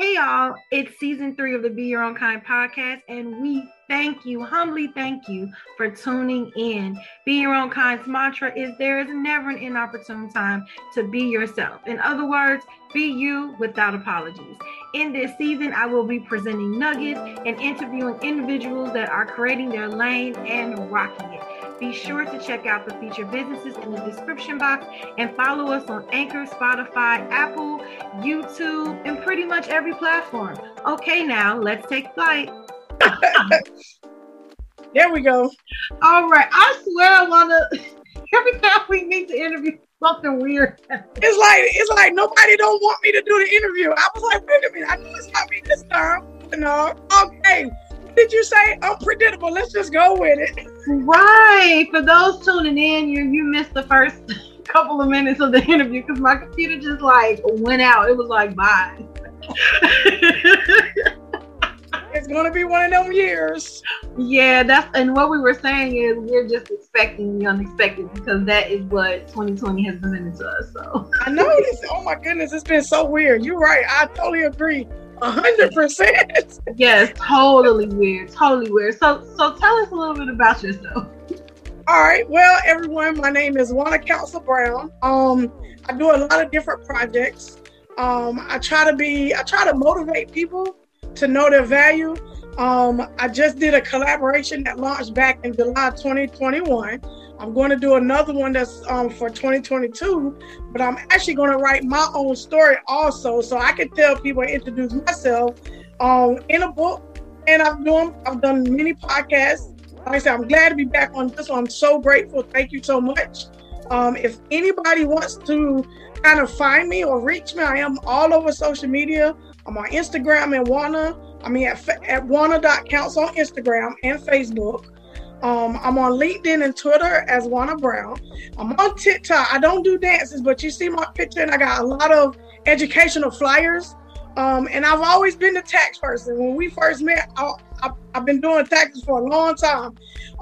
Hey, y'all, it's season three of the Be Your Own Kind podcast, and we thank you, humbly thank you for tuning in. Be Your Own Kind's mantra is there is never an inopportune time to be yourself. In other words, be you without apologies. In this season, I will be presenting nuggets and interviewing individuals that are creating their lane and rocking it. Be sure to check out the featured businesses in the description box and follow us on Anchor, Spotify, Apple, YouTube, and pretty much every platform. Okay, now let's take flight. there we go. All right. I swear I want to, every time we meet to interview, something weird. It's like it's like nobody don't want me to do the interview. I was like, wait a minute, I know it's not me this time. No, okay. Did you say? Unpredictable. Let's just go with it. Right. For those tuning in, you you missed the first couple of minutes of the interview because my computer just like went out. It was like bye. it's gonna be one of them years. Yeah, that's and what we were saying is we're just expecting the unexpected because that is what 2020 has presented to us. So I know this. Oh my goodness, it's been so weird. You're right. I totally agree. Hundred percent. Yes, totally weird. Totally weird. So so tell us a little bit about yourself. All right. Well, everyone, my name is Juana Council Brown. Um, I do a lot of different projects. Um, I try to be, I try to motivate people to know their value. Um, I just did a collaboration that launched back in July 2021. I'm going to do another one that's um, for 2022, but I'm actually going to write my own story also, so I can tell people and introduce myself um, in a book. And I've done I've done many podcasts. Like I said, I'm glad to be back on this one. I'm so grateful. Thank you so much. Um, if anybody wants to kind of find me or reach me, I am all over social media. I'm on Instagram and Juana. I mean, at, at Juana.counts on Instagram and Facebook. Um, I'm on LinkedIn and Twitter as Juana Brown. I'm on TikTok. I don't do dances, but you see my picture, and I got a lot of educational flyers. Um, and I've always been the tax person. When we first met, I, have been doing taxes for a long time.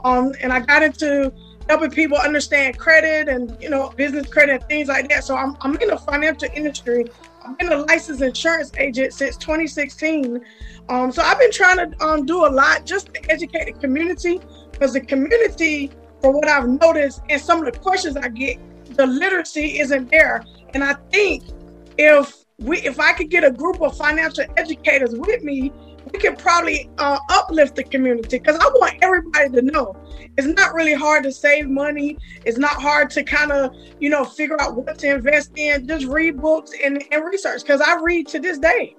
Um, and I got into helping people understand credit and you know business credit and things like that. So I'm, I'm in the financial industry I've been a licensed insurance agent since 2016. Um, so I've been trying to um, do a lot just to educate the community because the community, for what I've noticed, and some of the questions I get, the literacy isn't there. And I think if we, if I could get a group of financial educators with me, we could probably uh, uplift the community because I want everybody to know it's not really hard to save money. It's not hard to kind of, you know, figure out what to invest in. Just read books and, and research because I read to this day.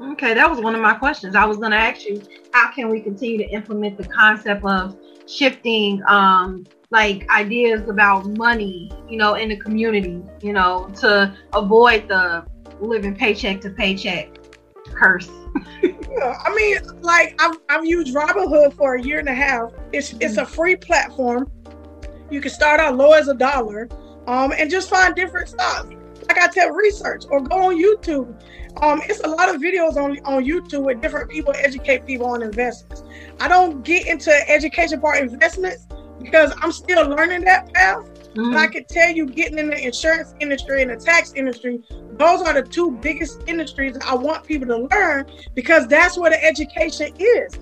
Okay, that was one of my questions. I was going to ask you, how can we continue to implement the concept of shifting um, like ideas about money, you know, in the community, you know, to avoid the living paycheck to paycheck curse. yeah, I mean, like I've, I've used Robinhood for a year and a half. It's mm-hmm. it's a free platform. You can start out low as a dollar, um, and just find different stocks. Like I tell, research or go on YouTube. Um, it's a lot of videos on on YouTube with different people educate people on investments. I don't get into education part investments because I'm still learning that path. Mm-hmm. I can tell you, getting in the insurance industry and the tax industry, those are the two biggest industries I want people to learn because that's where the education is.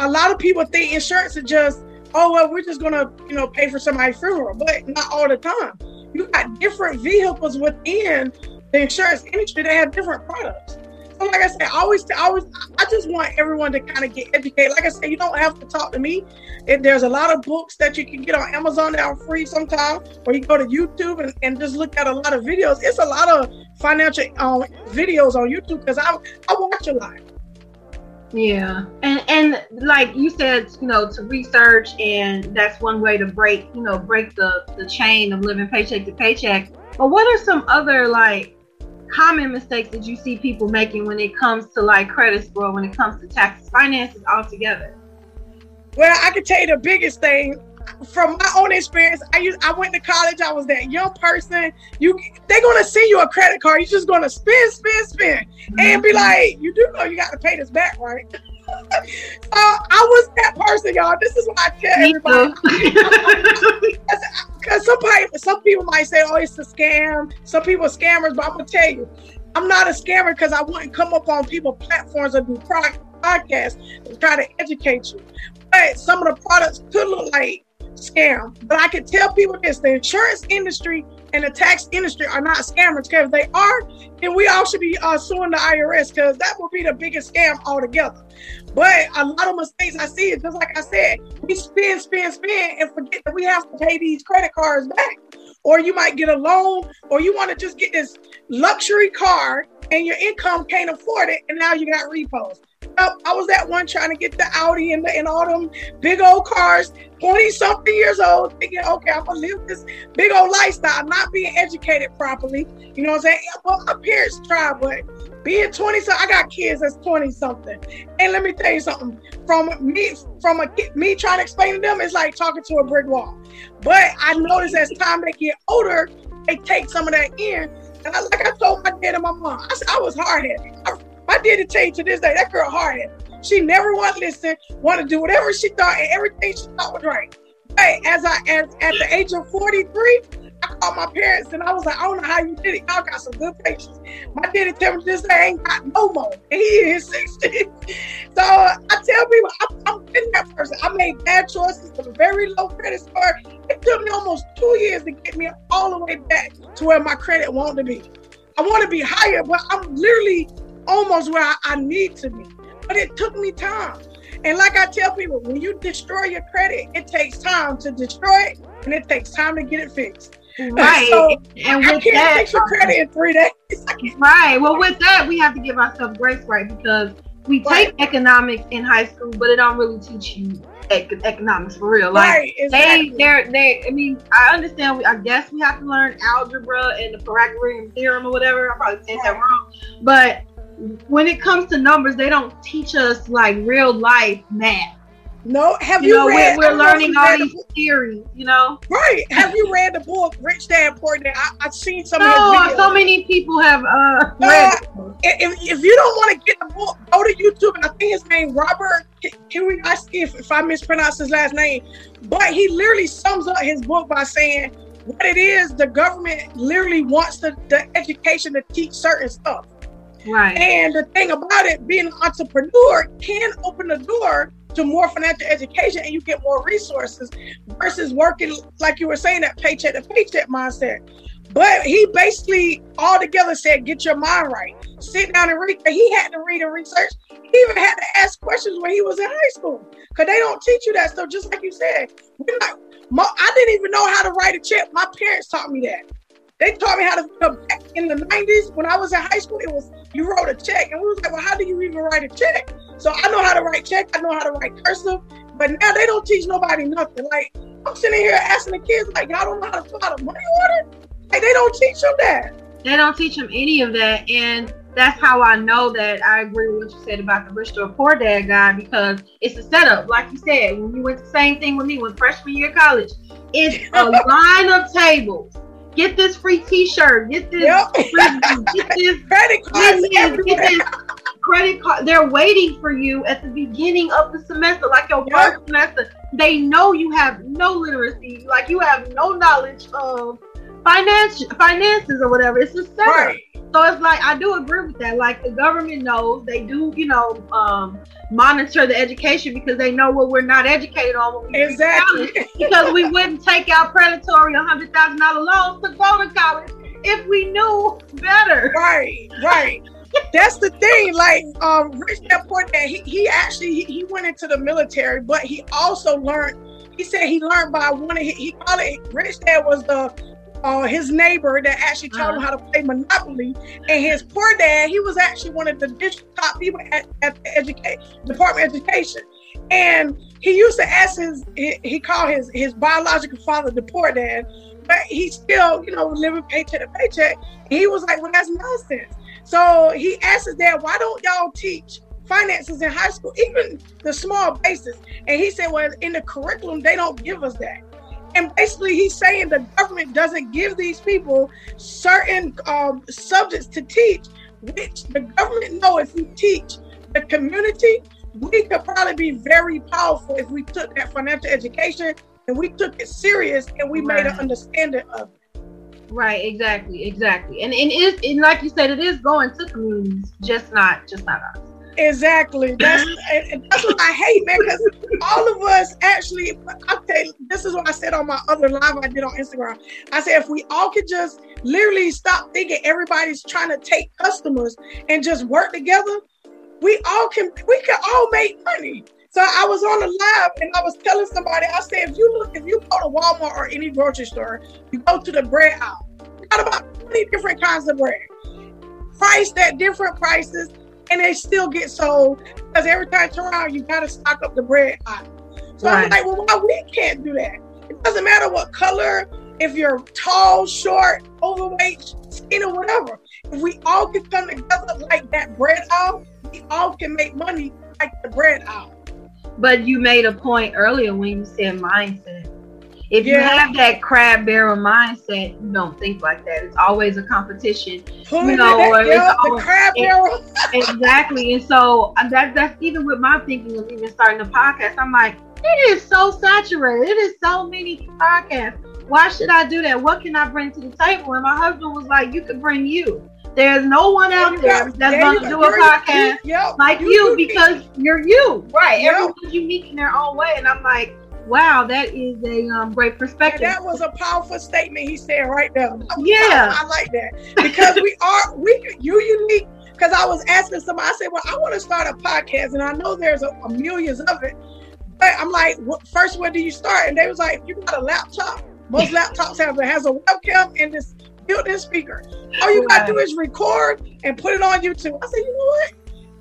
A lot of people think insurance is just, oh well, we're just gonna, you know, pay for somebody's funeral, but not all the time. You got different vehicles within the insurance industry, they have different products. So like I said, always, I always, I just want everyone to kind of get educated. Like I said, you don't have to talk to me. If there's a lot of books that you can get on Amazon that are free sometimes, or you go to YouTube and, and just look at a lot of videos. It's a lot of financial um, videos on YouTube because I I watch a lot. Yeah, and and like you said, you know, to research, and that's one way to break, you know, break the the chain of living paycheck to paycheck. But what are some other like common mistakes that you see people making when it comes to like credit score, when it comes to taxes, finances altogether? Well, I can tell you the biggest thing from my own experience. I used, I went to college. I was that young person. You they're gonna send you a credit card. You're just gonna spend, spend, spend, mm-hmm. and be like, you do know you got to pay this back, right? Uh, I was that person, y'all. This is what I tell Me everybody. Because some people, some people might say, "Oh, it's a scam." Some people are scammers, but I'm gonna tell you, I'm not a scammer because I wouldn't come up on people platforms or do podcasts to try to educate you. But some of the products could look like scam. But I can tell people this: the insurance industry and the tax industry are not scammers. Because they are, then we all should be uh, suing the IRS because that will be the biggest scam altogether. But a lot of mistakes I see is just like I said, we spend, spend, spend, and forget that we have to pay these credit cards back. Or you might get a loan, or you want to just get this luxury car and your income can't afford it, and now you got repos. I was that one trying to get the Audi and, the, and all them big old cars, 20 something years old, thinking, okay, I'm gonna live this big old lifestyle, not being educated properly. You know what I'm saying? Well, my parents tried, but being 20 so I got kids that's 20 something. And let me tell you something. From me, from a me trying to explain to them, it's like talking to a brick wall. But I notice as time they get older, they take some of that in. And I, like I told my dad and my mom, I I was hard headed. My daddy tell you to this day, that girl hard. She never want to listen, want to do whatever she thought, and everything she thought was right. But as I as at the age of 43, I called my parents and I was like, I don't know how you did it. Y'all got some good patience. My daddy tell me this day ain't got no more. And he is 60. so I tell people, I'm, I'm in that person. I made bad choices a very low credit score. It took me almost two years to get me all the way back to where my credit wanted to be. I want to be higher, but I'm literally almost where I, I need to be. But it took me time. And like I tell people, when you destroy your credit, it takes time to destroy it and it takes time to get it fixed. Right. So and with I can't that, fix your credit in three days. right. Well, with that, we have to give ourselves grace, right? Because we take economics in high school, but it don't really teach you economics for real. Like right, exactly. they, they're, they. I mean, I understand. We, I guess we have to learn algebra and the Pythagorean theorem or whatever. I probably said that wrong, but when it comes to numbers, they don't teach us like real life math. No, have you, you know, read? We're, we're learning all these theories, you know. Right? Have you read the book Rich Dad Poor Dad? I, have seen some. No, so many people have uh, read. Uh, if, if you don't want to get the book, go to YouTube. And I think his name Robert. Can we ask if if I mispronounce his last name? But he literally sums up his book by saying what it is. The government literally wants the, the education to teach certain stuff. Right. And the thing about it, being an entrepreneur can open the door to more financial education and you get more resources versus working, like you were saying, that paycheck to paycheck mindset. But he basically all together said, get your mind right. Sit down and read. He had to read and research. He even had to ask questions when he was in high school. Because they don't teach you that stuff, just like you said. We're not, I didn't even know how to write a check. My parents taught me that. They taught me how to come back in the 90s when I was in high school. It was you wrote a check, and we was like, well, how do you even write a check? So I know how to write check. I know how to write cursive, but now they don't teach nobody nothing. Like I'm sitting here asking the kids, like, y'all don't know how to fill out a money order. Like they don't teach them that. They don't teach them any of that, and that's how I know that I agree with what you said about the rich or poor dad guy because it's a setup. Like you said, when you went the same thing with me when freshman year of college, it's a line of tables Get this free T-shirt. Get this. Yep. Free, get this credit card. Get, this credit card. They're waiting for you at the beginning of the semester, like your yep. first semester. They know you have no literacy, like you have no knowledge of finance finances or whatever. It's a setup. Right. So it's like I do agree with that. Like the government knows they do, you know, um, monitor the education because they know what we're not educated on. exactly. because we wouldn't take out predatory hundred thousand dollar loans to go to college if we knew better. Right. Right. That's the thing. Like um, Rich Dad Poor Dad, he, he actually he, he went into the military, but he also learned. He said he learned by one of his, he called it Rich Dad was the uh, his neighbor that actually taught uh-huh. him how to play Monopoly. And his poor dad, he was actually one of the district top people at, at the education Department of Education. And he used to ask his, he, he called his, his biological father the poor dad, but he still, you know, living paycheck to paycheck. And he was like, well, that's nonsense. So he asked his dad, why don't y'all teach finances in high school, even the small basis? And he said, well, in the curriculum, they don't give us that. And basically, he's saying the government doesn't give these people certain um, subjects to teach, which the government know if we teach the community, we could probably be very powerful if we took that financial education and we took it serious and we right. made an understanding of it. Right, exactly, exactly. And and it, and like you said, it is going to communities, just not just not us. Exactly. That's that's what I hate, man. Because all of us actually, okay, this is what I said on my other live I did on Instagram. I said if we all could just literally stop thinking everybody's trying to take customers and just work together, we all can we can all make money. So I was on the live and I was telling somebody, I said, if you look, if you go to Walmart or any grocery store, you go to the bread aisle. Got about 20 different kinds of bread. Priced at different prices, and they still get sold because every time you around, you gotta stock up the bread aisle. So right. I'm like, well, why we can't do that? It doesn't matter what color, if you're tall, short, overweight, skinny, whatever. If we all can come together like that bread aisle, we all can make money like the bread aisle. But you made a point earlier when you said mindset. If yeah. you have that crab barrel mindset, you don't think like that. It's always a competition, you know. Or it's always, crab barrel. exactly, and so uh, that that's even with my thinking of even starting a podcast. I'm like, it is so saturated. It is so many podcasts. Why should I do that? What can I bring to the table? And my husband was like, you could bring you. There's no one out there that's there going to do a podcast yep, like you, you because you're you, right? Yep. Everyone's unique in their own way, and I'm like, wow, that is a um, great perspective. And that was a powerful statement he said right there. Yeah, I like that because we are we you unique. Because I was asking somebody, I said, well, I want to start a podcast, and I know there's a, a millions of it. But I'm like, first, where do you start? And they was like, you got a laptop. Most laptops have it has a webcam and this built-in speaker. All you gotta do is record and put it on YouTube. I said, you know what?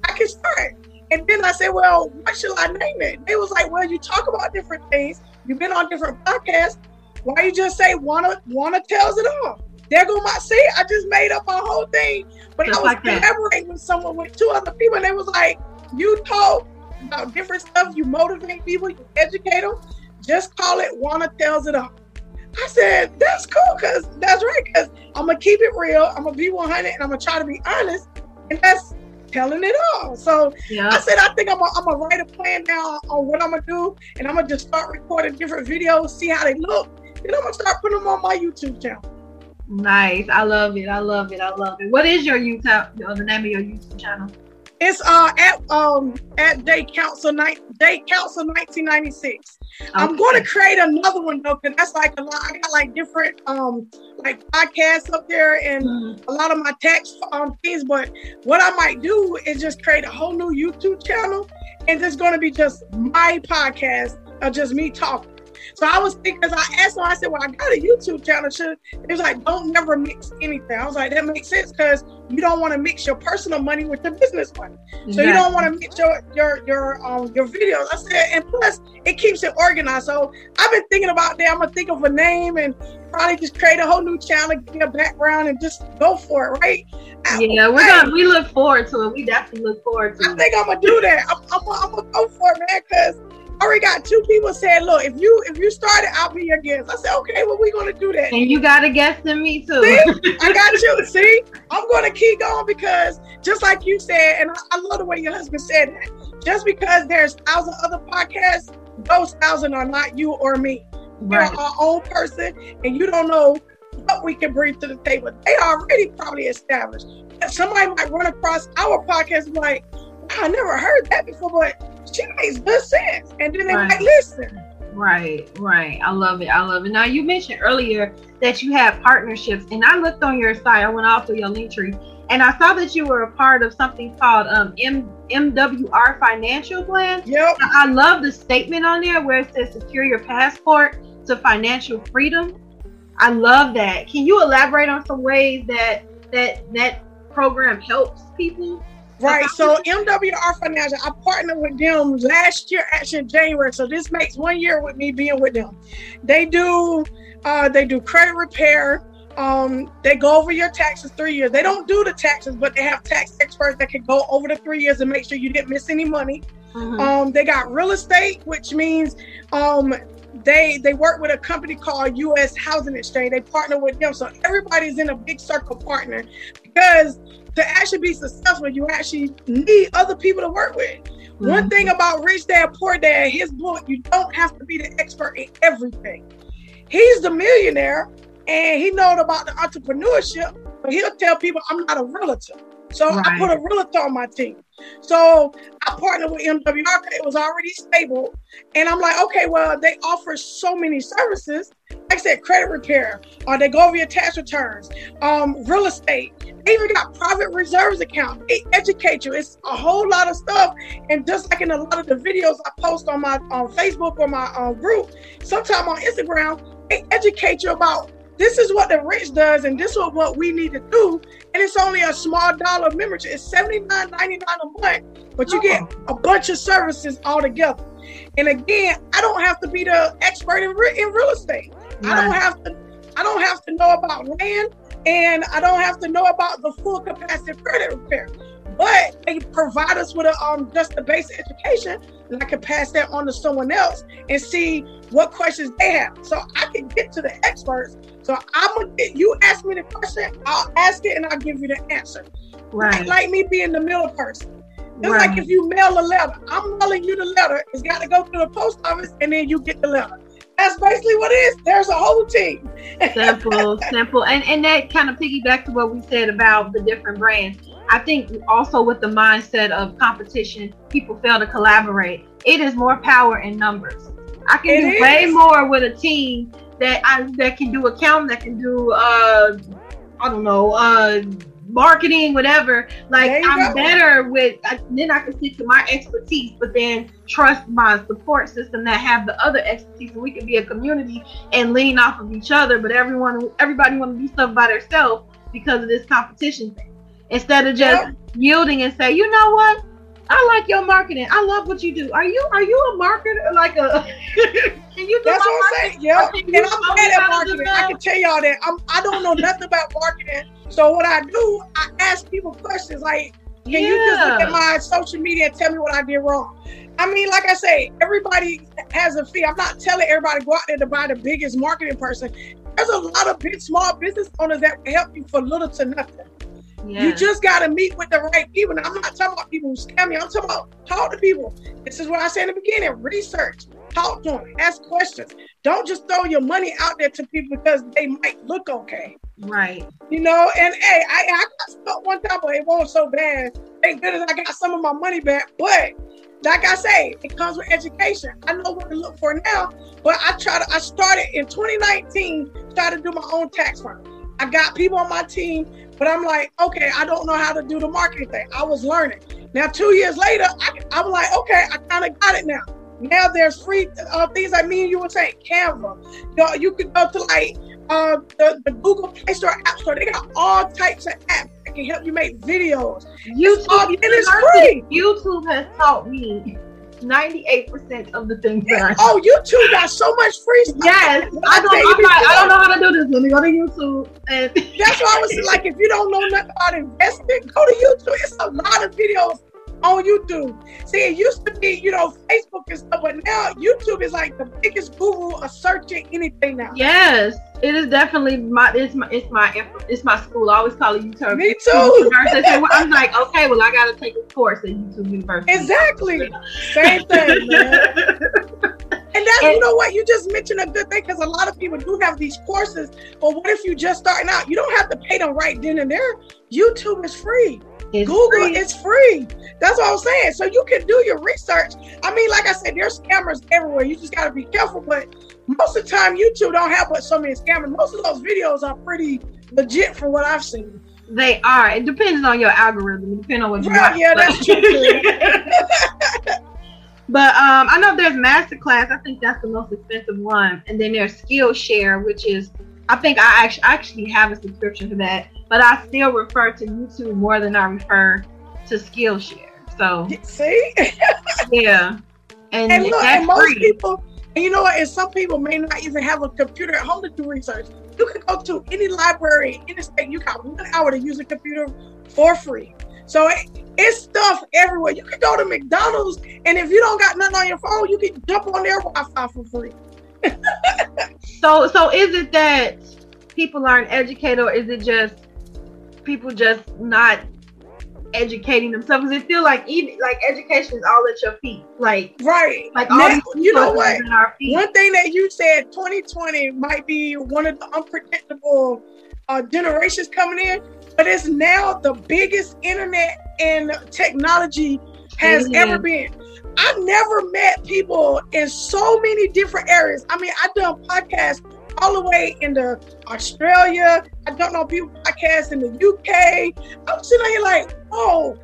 I can start. And then I said, well, what should I name it? They was like, well, you talk about different things. You've been on different podcasts. Why you just say Juana Juana tells it all? There go my see, I just made up a whole thing. But just I was like collaborating with someone with two other people, and they was like, you talk about different stuff, you motivate people, you educate them. Just call it Juana tells it all. I said, that's cool, because that's right, because I'm going to keep it real. I'm going to be 100 and I'm going to try to be honest. And that's telling it all. So yeah. I said, I think I'm to write a plan now on what I'm to do. And I'm to just start recording different videos, see how they look. Then I'm to start putting them on my YouTube channel. Nice. I love it. I love it. I love it. What is your YouTube, the name of your YouTube channel? It's uh at um at Day Council night Day Council 1996. Okay. I'm going to create another one though, because that's like a lot. I got like different um like podcasts up there and mm. a lot of my text um things. But what I might do is just create a whole new YouTube channel, and it's going to be just my podcast of just me talking. So I was thinking, because I asked him, I said, Well, I got a YouTube channel. Should he was like, Don't never mix anything. I was like, That makes sense because you don't want to mix your personal money with your business money. So you don't want to mix your your your um your videos. I said, and plus it keeps it organized. So I've been thinking about that. I'm gonna think of a name and probably just create a whole new channel, get a background, and just go for it, right? Yeah, we're gonna we look forward to it. We definitely look forward to I it. I think I'm gonna do that. I'm, I'm, I'm gonna go for it, man, because already got two people saying, "Look, if you if you started, I'll be your guest." I said, "Okay, well, we're gonna do that." And you got a guest in me too. See? I got you. See, I'm gonna keep going because just like you said, and I, I love the way your husband said that. Just because there's thousand other podcasts, those thousand are not you or me. Right. We're our own person, and you don't know what we can bring to the table. They are already probably established. Somebody might run across our podcast like, I never heard that before, but she makes good sense. And then they right. might listen. Right, right. I love it. I love it. Now you mentioned earlier that you have partnerships, and I looked on your site. I went off through your Linktree, and I saw that you were a part of something called um, M- MWR Financial Plan. Yep. I love the statement on there where it says secure your passport to financial freedom. I love that. Can you elaborate on some ways that that that program helps people? Right. So MWR Financial, I partnered with them last year, actually in January. So this makes one year with me being with them. They do uh, they do credit repair. Um, they go over your taxes three years. They don't do the taxes, but they have tax experts that can go over the three years and make sure you didn't miss any money. Mm-hmm. Um, they got real estate, which means um, they they work with a company called U.S. Housing Exchange. They partner with them, so everybody's in a big circle partner because to actually be successful, you actually need other people to work with. Mm-hmm. One thing about Rich Dad Poor Dad, his book, you don't have to be the expert in everything. He's the millionaire, and he knows about the entrepreneurship, but he'll tell people I'm not a realtor. So right. I put a realtor on my team. So I partnered with MWR. It was already stable. And I'm like, okay, well, they offer so many services. Like I said, credit repair, or uh, they go over your tax returns, um, real estate. They even got private reserves account. They educate you. It's a whole lot of stuff. And just like in a lot of the videos I post on my on Facebook or my uh, group, sometimes on Instagram, they educate you about this is what the rich does, and this is what we need to do. And it's only a small dollar membership. It's $79.99 a month, but you get a bunch of services all together. And again, I don't have to be the expert in, re- in real estate. Right. I don't have to. I don't have to know about land, and I don't have to know about the full capacity credit repair. But they provide us with a um just a basic education, and I can pass that on to someone else and see what questions they have. So I can get to the experts. So I'm gonna get you ask me the question, I'll ask it and I'll give you the answer. Right. Like me being the middle person. It's right. like if you mail a letter, I'm mailing you the letter. It's got to go to the post office and then you get the letter. That's basically what it is. There's a whole team. simple, simple. And and that kind of piggyback to what we said about the different brands. I think also with the mindset of competition, people fail to collaborate. It is more power in numbers. I can it do is. way more with a team that I that can do accounting, that can do uh I don't know, uh marketing, whatever. Like I'm go. better with I, then I can stick to my expertise, but then trust my support system that have the other expertise, and we can be a community and lean off of each other. But everyone, everybody want to do stuff by themselves because of this competition thing instead of just yep. yielding and say, you know what? I like your marketing. I love what you do. Are you are you a marketer? Like a can you do That's what I'm saying. Yeah. And I'm bad at marketing. I can tell y'all that. I'm I don't know nothing about marketing. So what I do, I ask people questions like, can yeah. you just look at my social media and tell me what I did wrong? I mean, like I say, everybody has a fee. I'm not telling everybody go out there to buy the biggest marketing person. There's a lot of big small business owners that help you for little to nothing. You just got to meet with the right people. Now, I'm not talking about people who scam you. I'm talking about talk to people. This is what I said in the beginning. Research, talk to them, ask questions. Don't just throw your money out there to people because they might look okay. Right. You know, and hey, I, I got stuck one time, but it wasn't so bad. Thank goodness I got some of my money back. But like I say, it comes with education. I know what to look for now, but I try to. I started in 2019, started to do my own tax firm. I got people on my team but I'm like, okay, I don't know how to do the marketing thing. I was learning. Now, two years later, I, am like, okay, I kind of got it now. Now there's free uh, things like me and you were saying, Canva. You, know, you could go to like uh, the, the Google Play Store, App Store. They got all types of apps that can help you make videos. YouTube, all, and it's free. YouTube has taught me 98% of the things that I Oh, YouTube got so much free stuff. Yes. I don't, I'm I don't know how to do this. Let me go to YouTube. And That's why I was like, if you don't know nothing about investing, go to YouTube. It's a lot of videos on YouTube. See, it used to be, you know, Facebook and stuff, but now YouTube is like the biggest guru of searching anything now. Yes, it is definitely my it's my it's my it's my school. I always call it YouTube. Me too. I'm like, okay, well, I got to take a course at YouTube University. Exactly. Same thing, man. And that's and, you know what you just mentioned a good thing because a lot of people do have these courses. But what if you just starting out? You don't have to pay them right then and there. YouTube is free. It's Google free. is free. That's what I'm saying. So you can do your research. I mean, like I said, there's scammers everywhere. You just got to be careful. But most of the time, YouTube don't have but so many scammers. Most of those videos are pretty legit from what I've seen. They are. It depends on your algorithm. It depends on what you right. Yeah, that's true. but um, I know there's Masterclass. I think that's the most expensive one, and then there's Skillshare, which is I think I actually actually have a subscription for that but I still refer to YouTube more than I refer to Skillshare. So see, yeah, and, and look, and most free. people, and you know what? And some people may not even have a computer at home to do research. You can go to any library in the state. You got one hour to use a computer for free. So it, it's stuff everywhere. You can go to McDonald's, and if you don't got nothing on your phone, you can jump on their Wi-Fi for free. So, so is it that people aren't educated, or is it just people just not educating themselves because it feel like even like education is all at your feet. Like right, like all now, you know what? One thing that you said, 2020 might be one of the unpredictable uh, generations coming in, but it's now the biggest internet and technology has yeah. ever been. I've never met people in so many different areas. I mean, I've done podcasts all the way into Australia. I don't know people podcasts in the UK. I'm sitting here like, oh,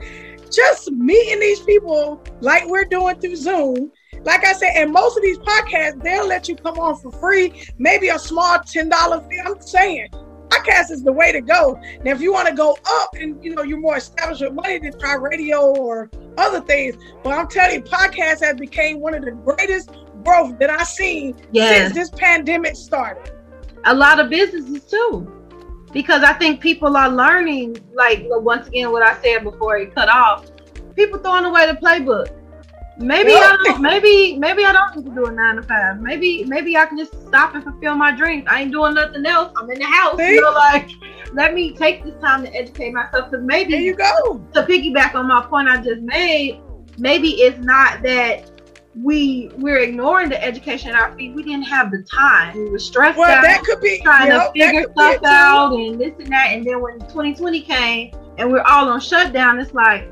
just meeting these people like we're doing through Zoom. Like I said, and most of these podcasts, they'll let you come on for free, maybe a small $10 fee. I'm saying podcast is the way to go. Now, if you want to go up and you know you're more established with money, then try radio or other things. But I'm telling you, podcast has became one of the greatest growth that I've seen yes. since this pandemic started. A lot of businesses too. Because I think people are learning, like once again, what I said before it cut off. People throwing away the playbook Maybe I don't, maybe maybe I don't need to do a nine to five. Maybe maybe I can just stop and fulfill my dreams. I ain't doing nothing else. I'm in the house. See? You know, like let me take this time to educate myself. Because maybe there you go. To piggyback on my point I just made, maybe it's not that we we're ignoring the education at our feet. We didn't have the time. We were stressed well, out. that could be trying to figure stuff out and this and that. And then when 2020 came and we're all on shutdown, it's like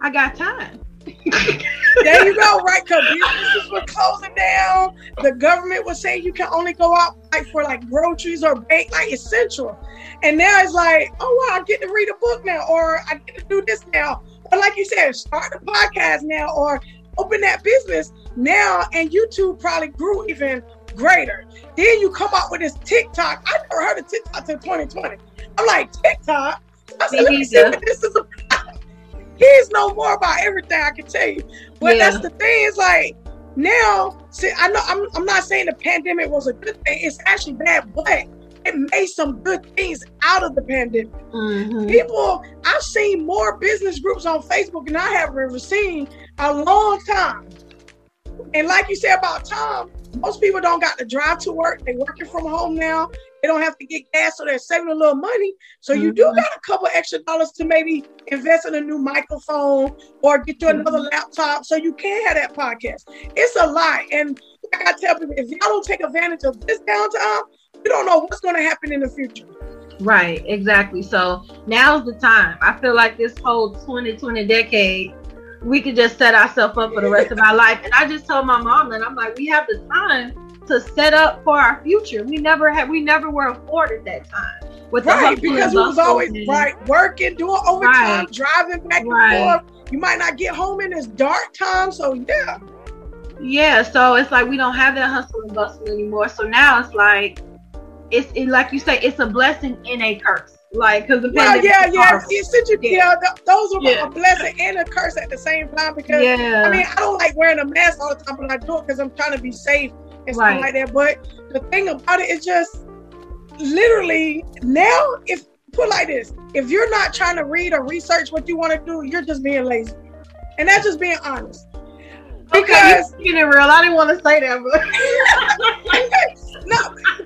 I got time there you go, right? Because businesses were closing down. The government was saying you can only go out like for like groceries or bake, like essential. And now it's like, oh wow, I get to read a book now, or I get to do this now. Or like you said, start a podcast now, or open that business now. And YouTube probably grew even greater. Then you come up with this TikTok. I never heard of TikTok until 2020. I'm like, TikTok? I said, let me see what this is about kids know more about everything I can tell you. But yeah. that's the thing, is like now, see, I know I'm, I'm not saying the pandemic was a good thing, it's actually bad, but it made some good things out of the pandemic. Mm-hmm. People, I've seen more business groups on Facebook than I have ever seen a long time. And like you said about Tom, most people don't got to drive to work. They working from home now. They don't have to get gas, so they're saving a little money. So you do mm-hmm. got a couple extra dollars to maybe invest in a new microphone or get you another mm-hmm. laptop so you can have that podcast. It's a lot. And like I tell people, if y'all don't take advantage of this downtime, you don't know what's going to happen in the future. Right, exactly. So now's the time. I feel like this whole 2020 decade we could just set ourselves up for the rest of our life. And I just told my mom that I'm like, we have the time to set up for our future. We never had, we never were afforded that time. With right, because we was always and, right working, doing overtime, right, driving back and forth. You might not get home in this dark time, so yeah. Yeah, so it's like we don't have that hustle and bustle anymore. So now it's like, it's it, like you say, it's a blessing in a curse like because the well, yeah, yeah, you, yeah, those are yeah. a blessing and a curse at the same time. Because yeah. I mean, I don't like wearing a mask all the time, but I do it because I'm trying to be safe and right. stuff like that. But the thing about it is just literally now, if put like this, if you're not trying to read or research what you want to do, you're just being lazy, and that's just being honest. Because okay, you real. I didn't want to say that, but no,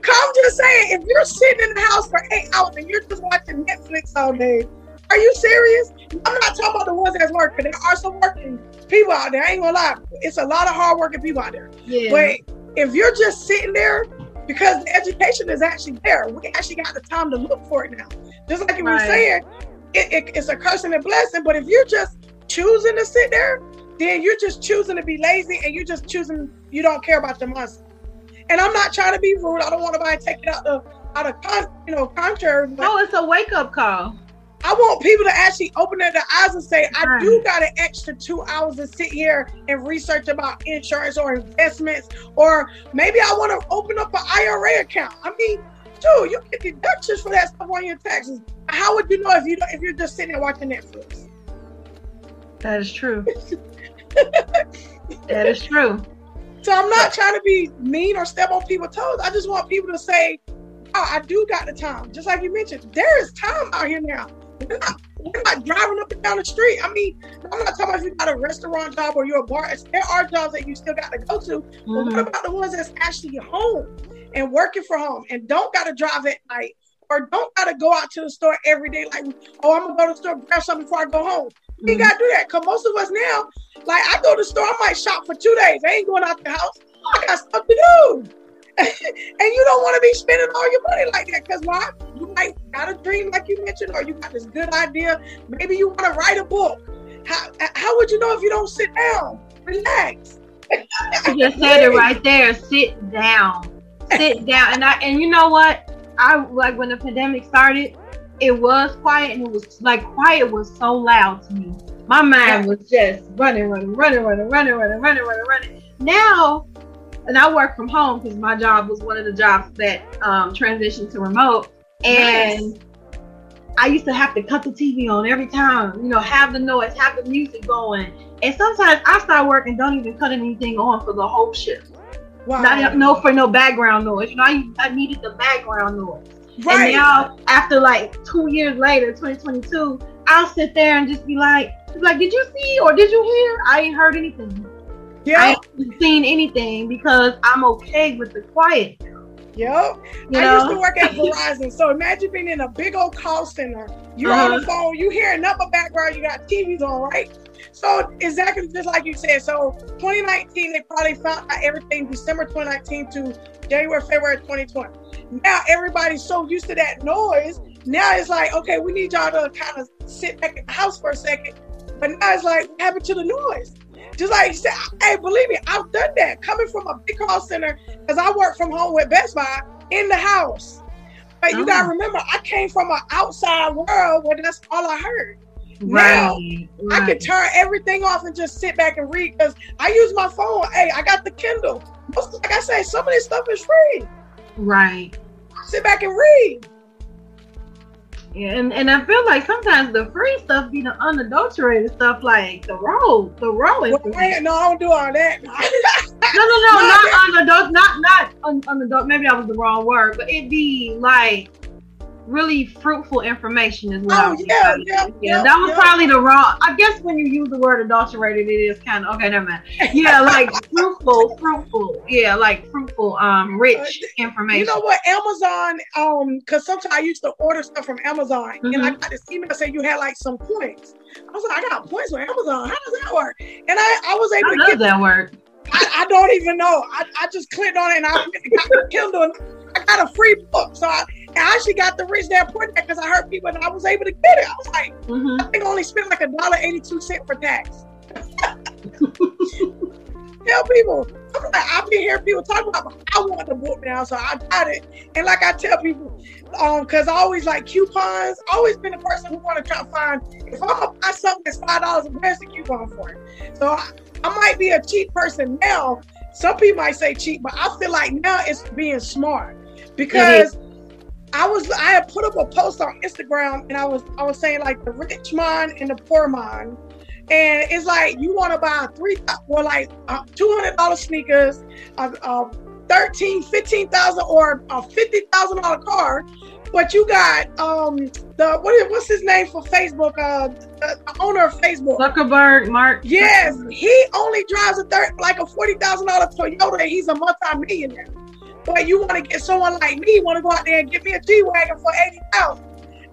come just saying, if you're sitting in the house for eight hours and you're just watching Netflix all day, are you serious? I'm not talking about the ones that's working. There are some working people out there. I ain't gonna lie. It's a lot of hardworking people out there. Yeah. But if you're just sitting there because the education is actually there, we actually got the time to look for it now. Just like you right. were saying, it, it, it's a curse and a blessing. But if you're just choosing to sit there, then you're just choosing to be lazy and you're just choosing you don't care about the money. And I'm not trying to be rude. I don't want to take it out of out of con, you know contrary. No, it's a wake up call. I want people to actually open their eyes and say, I do got an extra two hours to sit here and research about insurance or investments, or maybe I want to open up an IRA account. I mean, dude, you get deductions for that stuff on your taxes. How would you know if you don't, if you're just sitting there watching Netflix? That is true. that is true. So I'm not trying to be mean or step on people's toes. I just want people to say, oh, I do got the time. Just like you mentioned, there is time out here now. We're not, we're not driving up and down the street. I mean, I'm not talking about if you got a restaurant job or you're a bar. There are jobs that you still got to go to. Mm-hmm. But what mm-hmm. about the ones that's actually home and working from home and don't got to drive at night or don't gotta go out to the store every day. Like, oh, I'm gonna go to the store grab something before I go home. You ain't gotta do that. Cause most of us now, like I go to the store, I might shop for two days. I ain't going out the house. I got stuff to do. and you don't want to be spending all your money like that. Cause why? You might got a dream like you mentioned, or you got this good idea. Maybe you want to write a book. How, how would you know if you don't sit down? Relax. you just said it right there. Sit down. Sit down. And I and you know what? I like when the pandemic started, it was quiet and it was like quiet was so loud to me. My mind was just running, running, running, running, running, running, running, running, running. Now, and I work from home because my job was one of the jobs that um, transitioned to remote. And nice. I used to have to cut the TV on every time, you know, have the noise, have the music going. And sometimes I start work and don't even cut anything on for the whole shift. Wow. Not no for no background noise. You know, I, I needed the background noise. Right. And now, after like two years later, 2022, I'll sit there and just be like, like, did you see or did you hear? I ain't heard anything. Yeah. I ain't seen anything because I'm okay with the quiet. Yep. You I used to work at Verizon. so imagine being in a big old call center. You're uh-huh. on the phone, you hear another background, you got TVs on, right? So exactly just like you said. So 2019, they probably found out everything December 2019 to January, February 2020. Now everybody's so used to that noise. Now it's like, okay, we need y'all to kind of sit back in the house for a second. But now it's like, what happened to the noise? Just like hey, believe me, I've done that. Coming from a big call center, because I work from home with Best Buy in the house. But you gotta oh. remember, I came from an outside world where that's all I heard. Right, now right. I can turn everything off and just sit back and read because I use my phone. Hey, I got the Kindle. Most, like I say, some of this stuff is free. Right. Sit back and read. Yeah, and, and I feel like sometimes the free stuff be the unadulterated stuff, like the raw, the raw. Well, no, I don't do all that. no, no, no, not unadulterated, not not un- unadulterated. Maybe that was the wrong word, but it be like really fruitful information is what oh, I was yeah, yeah, yeah, that was yeah. probably the wrong. I guess when you use the word adulterated, it is kind of okay. Never mind. Yeah, like fruitful, fruitful. Yeah, like fruitful, um, rich information. You know what? Amazon, um, because sometimes I used to order stuff from Amazon, mm-hmm. and I got this email saying you had like some points. I was like, I got points with Amazon. How does that work? And I, I was able How to does get that work. I, I, don't even know. I, I just clicked on it and I got Kindle. And I got a free book, so I, I actually got the rich dad poor dad because I heard people and I was able to get it. I was like, mm-hmm. I think I only spent like a dollar eighty two cent for tax. Tell people, I'm like, I've been hearing people talk about, I want the book now, so I got it. And like I tell people, um, because I always like coupons. Always been a person who want to try to find if I'm gonna buy something that's five dollars, where's the coupon for it? So I, I might be a cheap person now. Some people might say cheap, but I feel like now it's being smart because. Mm-hmm I was I had put up a post on Instagram and I was I was saying like the rich man and the poor man, And it's like you want to buy three well like uh, two hundred dollar sneakers, a, a 13, 15,000 or a fifty thousand dollar car, but you got um the what is what's his name for Facebook? Uh, the, the owner of Facebook, Zuckerberg, Mark. Yes, he only drives a third like a forty thousand dollar Toyota, and he's a multi millionaire. But you want to get someone like me, want to go out there and get me a G wagon for eighty thousand?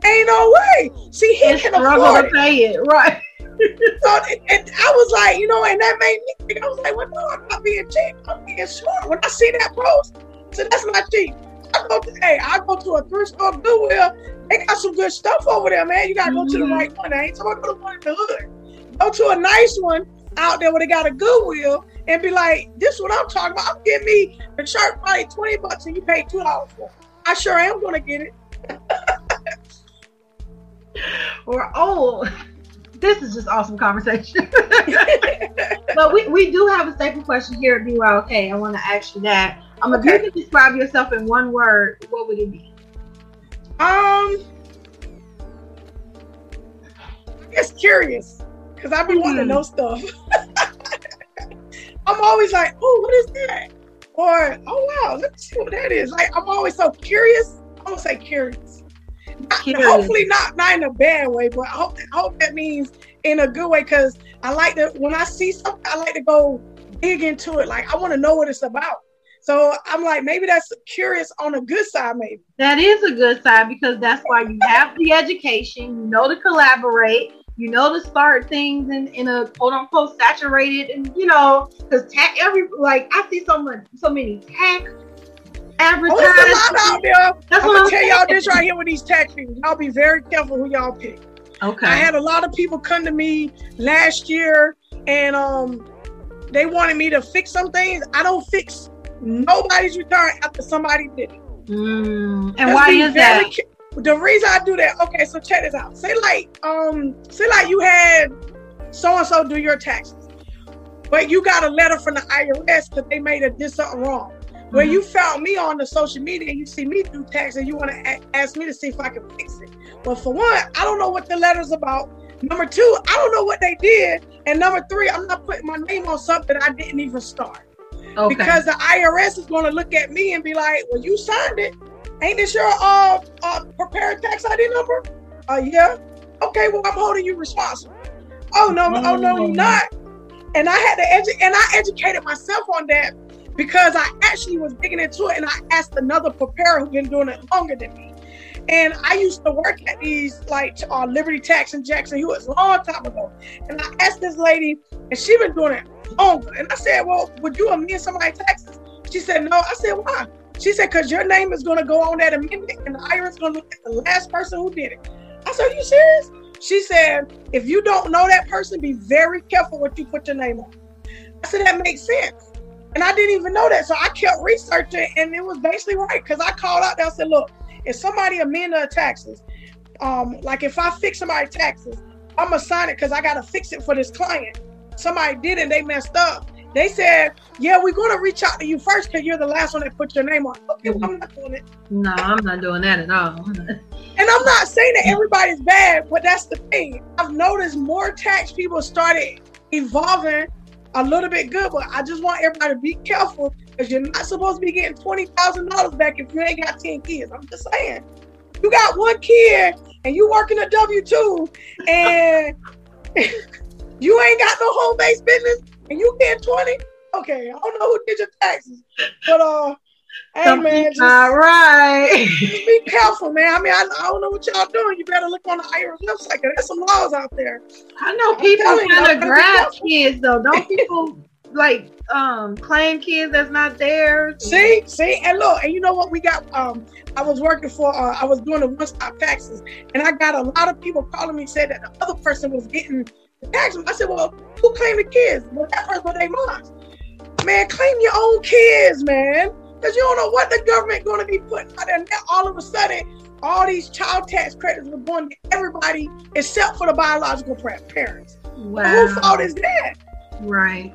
Ain't no way. See, he and can afford to pay it, right? so and, I was like, you know, and that made me think. I was like, well, no, I'm not being cheap. I'm being smart. When I see that post, so that's not cheap. I go to, hey, I go to a thrift store, Goodwill. They got some good stuff over there, man. You gotta go to the mm-hmm. right one. I ain't talking about the one in the hood. Go to a nice one out there where they got a Goodwill and be like, this is what I'm talking about. I'm getting me a shirt probably 20 bucks and you pay $2 for it. I sure am going to get it. or, oh, this is just awesome conversation. but we, we do have a staple question here at BYOK. I want to ask you that. Um, okay. If you could describe yourself in one word, what would it be? Um, I guess curious, because I've been mm-hmm. wanting to know stuff. I'm always like, oh, what is that? Or, oh wow, let me see what that is. Like I'm always so curious. I'm gonna say curious. curious. Hopefully not not in a bad way, but I hope I hope that means in a good way because I like to when I see something, I like to go dig into it. Like I want to know what it's about. So I'm like, maybe that's curious on a good side, maybe. That is a good side because that's why you have the education, you know to collaborate, you know to start things in, in a quote unquote saturated and you know, because tech every like I see so much so many tech advertising. Oh, it's a lot out there. That's I'm gonna tell y'all this right here with these tech people. Y'all be very careful who y'all pick. Okay. I had a lot of people come to me last year and um they wanted me to fix some things. I don't fix nobody's return after somebody did it. Mm. And why is that? The reason I do that, okay, so check this out. Say like, um, say like you had so and so do your taxes, but you got a letter from the IRS because they made a did something wrong. Mm-hmm. Where you found me on the social media, and you see me do taxes, you want to ask me to see if I can fix it. But for one, I don't know what the letter's about. Number two, I don't know what they did. And number three, I'm not putting my name on something I didn't even start. Okay. Because the IRS is going to look at me and be like, well, you signed it. Ain't this your uh, uh, prepared tax ID number? Uh, yeah. Okay, well, I'm holding you responsible. Oh, no, oh, no, you're not. And I had to educate, and I educated myself on that because I actually was digging into it and I asked another preparer who's been doing it longer than me. And I used to work at these like uh, Liberty Tax in Jackson Hewitt a long time ago. And I asked this lady, and she been doing it longer. And I said, Well, would you amend somebody's taxes? She said, No. I said, Why? She said, Because your name is going to go on that amendment and the IRS going to look at the last person who did it. I said, Are you serious? She said, If you don't know that person, be very careful what you put your name on. I said, That makes sense. And I didn't even know that. So I kept researching and it was basically right because I called out there. I said, Look, if somebody amend their taxes, um, like if I fix somebody's taxes, I'm gonna sign it because I gotta fix it for this client. Somebody did it, and they messed up. They said, "Yeah, we're gonna reach out to you first because you're the last one that put your name on." Okay, well, I'm not doing it. No, I'm not doing that at all. and I'm not saying that everybody's bad, but that's the thing. I've noticed more tax people started evolving a little bit good, but I just want everybody to be careful because you're not supposed to be getting twenty thousand dollars back if you ain't got ten kids. I'm just saying. You got one kid and you working a W two and you ain't got no home based business and you get 20. Okay, I don't know who did your taxes. But uh Hey man, just, all right. just be careful, man. I mean, I, I, don't know what y'all doing. You better look on the IRS website. There's some laws out there. I know people kind of grab kids though. Don't people like um claim kids that's not theirs? See, see, and look, and you know what? We got um I was working for uh, I was doing the one stop taxes, and I got a lot of people calling me said that the other person was getting the taxes. I said, well, who claimed the kids? Well, that person, they mine. Man, claim your own kids, man. Because you don't know what the government going to be putting out there. And now, all of a sudden, all these child tax credits were going to everybody except for the biological parents. Wow. Whose fault is that? Right.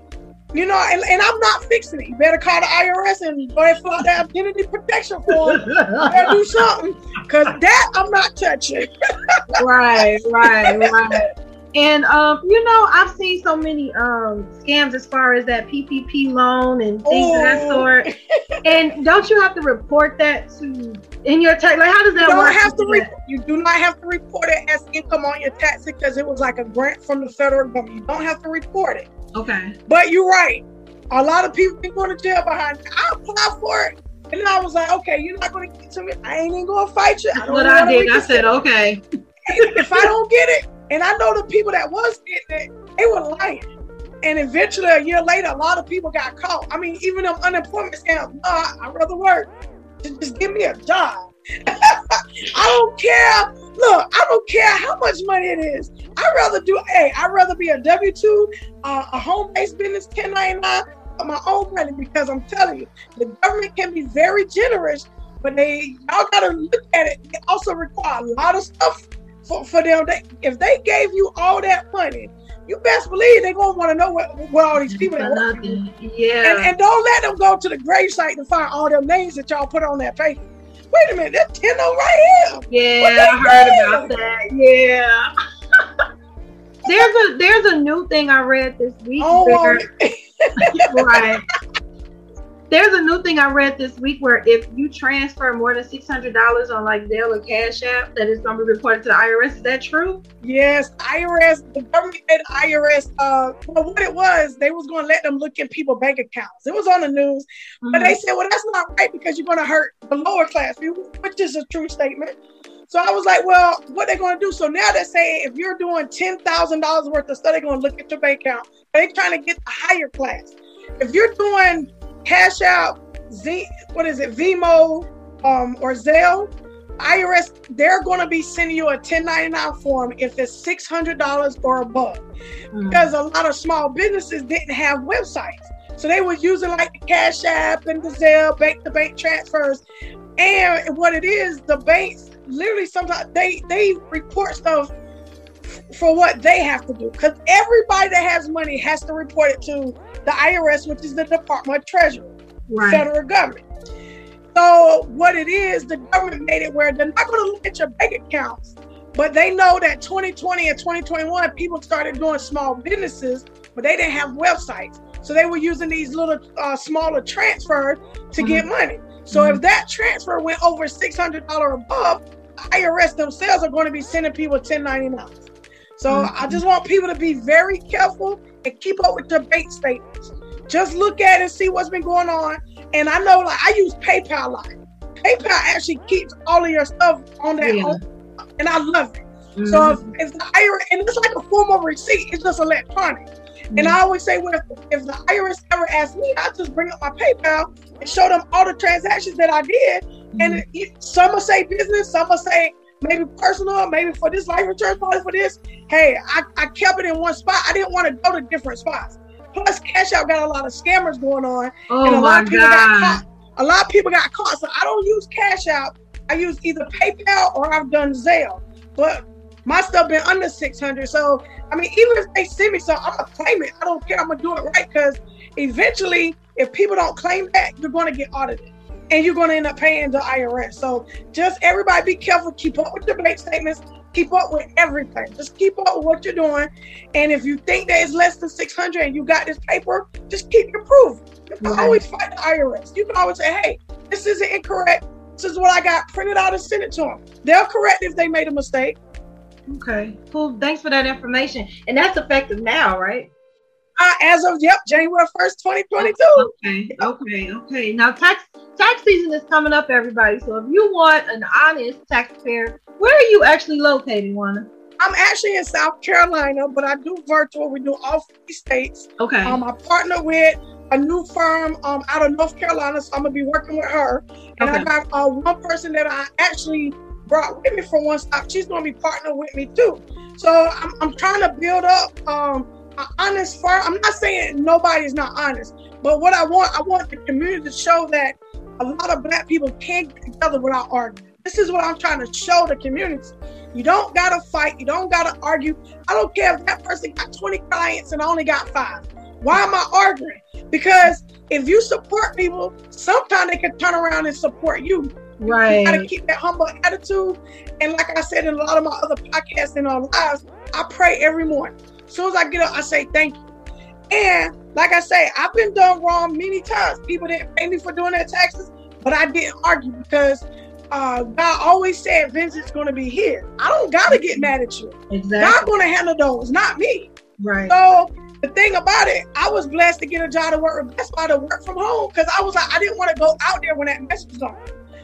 You know, and, and I'm not fixing it. You better call the IRS and go ahead and fill out that identity protection form. better do something. Because that I'm not touching. right, right, right. And um, you know, I've seen so many um scams as far as that PPP loan and things oh. of that oh. sort. and don't you have to report that to in your tax? Like, how does that you work? Have to re- you do not have to report it as income on your tax because it was like a grant from the federal government. You don't have to report it. Okay. But you're right. A lot of people been going to jail behind. It. I applied for it. And I was like, okay, you're not going to get to me. I ain't even going to fight you. That's what I did. I said, okay. if I don't get it, and I know the people that was getting it, they were lying. And eventually, a year later, a lot of people got caught. I mean, even them unemployment scams, uh, I'd rather work. Just, give me a job. I don't care. Look, I don't care how much money it is. I'd rather do, hey, I'd rather be a W 2, uh, a home based business 1099 of my own money because I'm telling you, the government can be very generous, but they, y'all got to look at it. They also require a lot of stuff for, for them. They, if they gave you all that money, you best believe they're gonna want to know what, what all these people are. Yeah. And, and, don't let them go to the grave site to find all them names that y'all put on that paper. Wait a minute, that's ten right here. Yeah, I heard about that. Yeah. there's a there's a new thing I read this week. Oh, right. There's a new thing I read this week where if you transfer more than six hundred dollars on like Zelle or Cash App, that is going to be reported to the IRS. Is that true? Yes, IRS. The government made IRS. Uh, well, what it was, they was going to let them look in people bank accounts. It was on the news, mm-hmm. but they said, well, that's not right because you're going to hurt the lower class people, which is a true statement. So I was like, well, what they going to do? So now they're saying if you're doing ten thousand dollars worth of stuff, they're going to look at your bank account. They're trying to get the higher class. If you're doing cash App, Z, what is it, Venmo, um, or Zelle, IRS, they're going to be sending you a 1099 form if it's $600 or above. Mm-hmm. Because a lot of small businesses didn't have websites. So they were using like the Cash App and the Zelle, bank to bank transfers. And what it is, the banks literally sometimes they they report stuff for what they have to do because everybody that has money has to report it to the IRS, which is the Department of Treasury, right. federal government. So what it is, the government made it where they're not going to look at your bank accounts, but they know that 2020 and 2021 people started doing small businesses, but they didn't have websites, so they were using these little uh, smaller transfers to mm-hmm. get money. So mm-hmm. if that transfer went over $600 above, IRS themselves are going to be sending people 1099. So mm-hmm. I just want people to be very careful and keep up with your bank statements. Just look at it and see what's been going on. And I know, like, I use PayPal a lot. PayPal actually keeps all of your stuff on that, yeah. and I love it. Mm-hmm. So if, if, the IRS, and it's like a form of receipt, it's just electronic. Mm-hmm. And I always say, well, if, if the IRS ever asks me, I just bring up my PayPal and show them all the transactions that I did. Mm-hmm. And it, some will say business, some will say maybe personal, maybe for this life insurance policy for this. Hey, I, I kept it in one spot. I didn't want to go to different spots. Plus, Cash App got a lot of scammers going on. Oh and a lot of people God. got caught. A lot of people got caught. So I don't use Cash App. I use either PayPal or I've done Zelle. But my stuff been under 600. So, I mean, even if they send me some, I'm going to claim it. I don't care. I'm going to do it right because eventually, if people don't claim that, you're going to get audited and you're going to end up paying the IRS. So just everybody be careful. Keep up with your bank statements. Keep up with everything. Just keep up with what you're doing. And if you think that it's less than 600 and you got this paper, just keep your proof. You can right. always fight the IRS. You can always say, hey, this isn't incorrect. This is what I got printed out and sent it to them. They'll correct if they made a mistake. Okay, cool. Thanks for that information. And that's effective now, right? Uh, as of yep, January first, twenty twenty two. Okay, okay, okay. Now tax tax season is coming up, everybody. So if you want an honest taxpayer, where are you actually located, Juana? I'm actually in South Carolina, but I do virtual. We do all three states. Okay. Um, I partner with a new firm um out of North Carolina, so I'm gonna be working with her. And okay. I got uh, one person that I actually brought with me from One Stop. She's gonna be partnering with me too. So I'm, I'm trying to build up um an honest firm. I'm not saying nobody's not honest, but what I want, I want the community to show that a lot of black people can't get together without arguing. This is what I'm trying to show the community. You don't gotta fight. You don't gotta argue. I don't care if that person got 20 clients and I only got five. Why am I arguing? Because if you support people, sometimes they can turn around and support you. Right. You gotta keep that humble attitude. And like I said in a lot of my other podcasts and our lives, I pray every morning. As soon as I get up, I say thank you. And like I say, I've been done wrong many times. People didn't pay me for doing their taxes, but I didn't argue because uh, God always said vengeance is going to be here. I don't got to get mad at you. Exactly. God going to handle those, not me. Right. So the thing about it, I was blessed to get a job to work with Best Buy to work from home because I was like, I didn't want to go out there when that mess was on.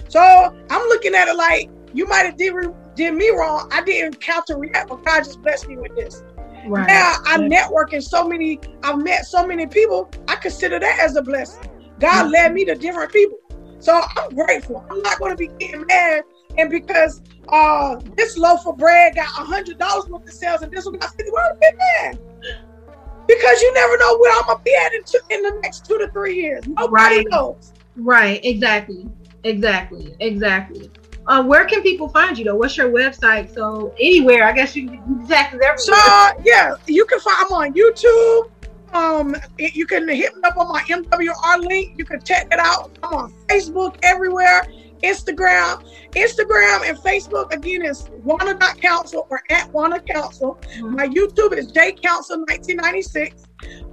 So I'm looking at it like you might have did, did me wrong. I didn't counter react, but God just blessed me with this. Right. Now I'm networking so many, I've met so many people. I consider that as a blessing. God mm-hmm. led me to different people. So I'm grateful. I'm not going to be getting mad. And because uh, this loaf of bread got a hundred dollars worth of sales and this one got fifty, well, get mad. Because you never know where I'm gonna be at in, two, in the next two to three years. Nobody right. knows. Right. Exactly. Exactly. Exactly. Uh, where can people find you though? What's your website? So anywhere, I guess you can taxes everywhere. So yeah, you can find. I'm on YouTube. Um, you can hit me up on my MWR link. You can check it out. I'm on Facebook everywhere. Instagram, Instagram and Facebook again is Council or at Juana Council. Mm-hmm. My YouTube is J Council 1996.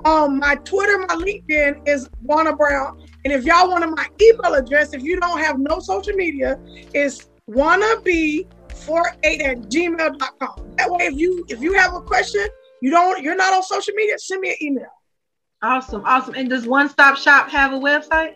Um, my Twitter, my LinkedIn is Juana Brown, And if y'all want my email address, if you don't have no social media, it's wannabe48 at gmail.com. That way, if you if you have a question, you don't you're not on social media, send me an email. Awesome, awesome. And does One Stop Shop have a website?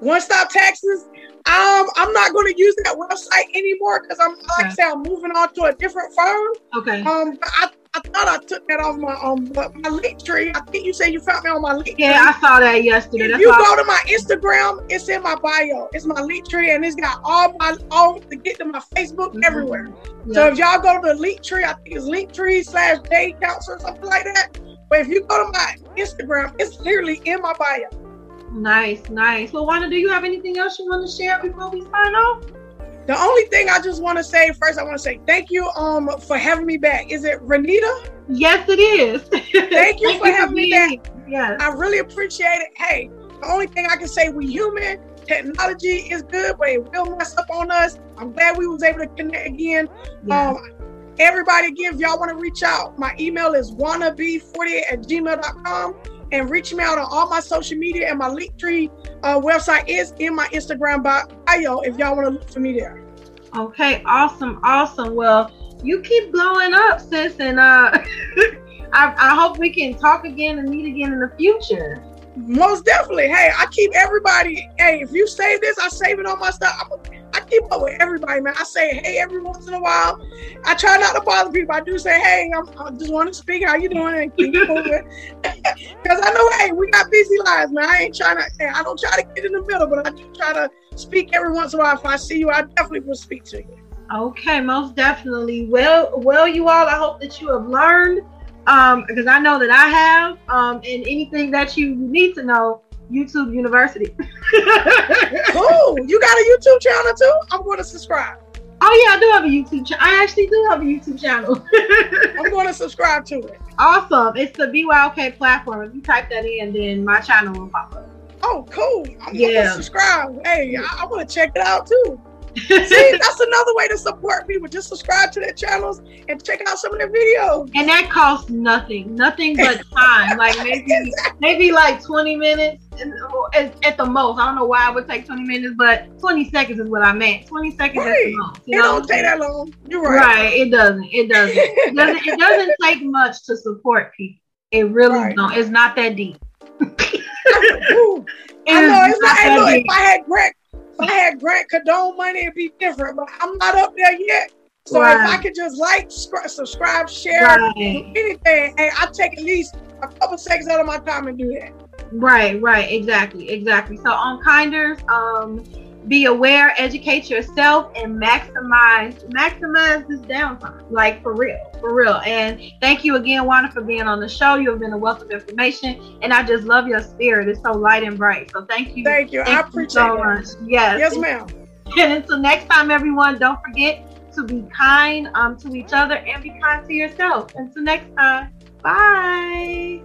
One Stop Taxes. Um, I'm not going to use that website anymore because I'm like okay. I said, I'm moving on to a different firm. Okay. Um, I, I thought I took that off my um my Linktree. I think you said you found me on my link. Yeah, tree. I saw that yesterday. If That's you go to my Instagram, it's in my bio. It's my Linktree, and it's got all my all to get to my Facebook mm-hmm. everywhere. Yeah. So if y'all go to the Linktree, I think it's Linktree slash day counselor or something like that. But if you go to my Instagram, it's literally in my bio. Nice, nice. Well, Juana, do you have anything else you want to share before we sign off? The only thing I just want to say first, I want to say thank you um for having me back. Is it Renita? Yes, it is. thank you thank for you having for me back. Yes. I really appreciate it. Hey, the only thing I can say, we human. Technology is good, but it will mess up on us. I'm glad we was able to connect again. Yes. Um, everybody, again, if y'all want to reach out, my email is wannabe48 at gmail.com and reach me out on all my social media and my Linktree uh, website is in my Instagram bio if y'all want to look for me there. Okay, awesome, awesome. Well, you keep blowing up, sis, and uh, I, I hope we can talk again and meet again in the future. Most definitely. Hey, I keep everybody. Hey, if you save this, I save it on my stuff. I'm I keep up with everybody, man. I say hey every once in a while. I try not to bother people. I do say hey. I'm, i just want to speak. How you doing? And keep moving. Because I know, hey, we got busy lives, man. I ain't trying to. I don't try to get in the middle, but I do try to speak every once in a while. If I see you, I definitely will speak to you. Okay, most definitely. Well, well, you all. I hope that you have learned, um, because I know that I have. Um, and anything that you need to know, YouTube University. cool. You got a YouTube channel too? I'm going to subscribe. Oh yeah, I do have a YouTube channel. I actually do have a YouTube channel. I'm going to subscribe to it. Awesome. It's the BYOK platform. If you type that in, then my channel will pop up. Oh, cool. I'm yeah. going to subscribe. Hey, I, I want to check it out too. See, that's another way to support people. Just subscribe to their channels and check out some of their videos. And that costs nothing, nothing but time. like maybe, exactly. maybe like 20 minutes at the most. I don't know why it would take 20 minutes, but 20 seconds is what I meant. 20 seconds right. at the most. You it know? don't take that long. You're right. Right. It doesn't. It doesn't. it doesn't. It doesn't take much to support people. It really right. don't. It's not that deep. I know it's not. Look, if I had Grant if I had Grant Cardone money, it'd be different. But I'm not up there yet. So right. if I could just like, subscribe, share, right. anything, hey, I take at least a couple seconds out of my time and do that. Right, right, exactly, exactly. So on Kinders, um, be aware, educate yourself, and maximize maximize this downtime. Like for real, for real. And thank you again, Juana, for being on the show. You have been a wealth of information, and I just love your spirit. It's so light and bright. So thank you. Thank you. Thank I appreciate you so much. Yes. Yes, ma'am. And until next time, everyone, don't forget to be kind um, to each other and be kind to yourself. Until next time, bye.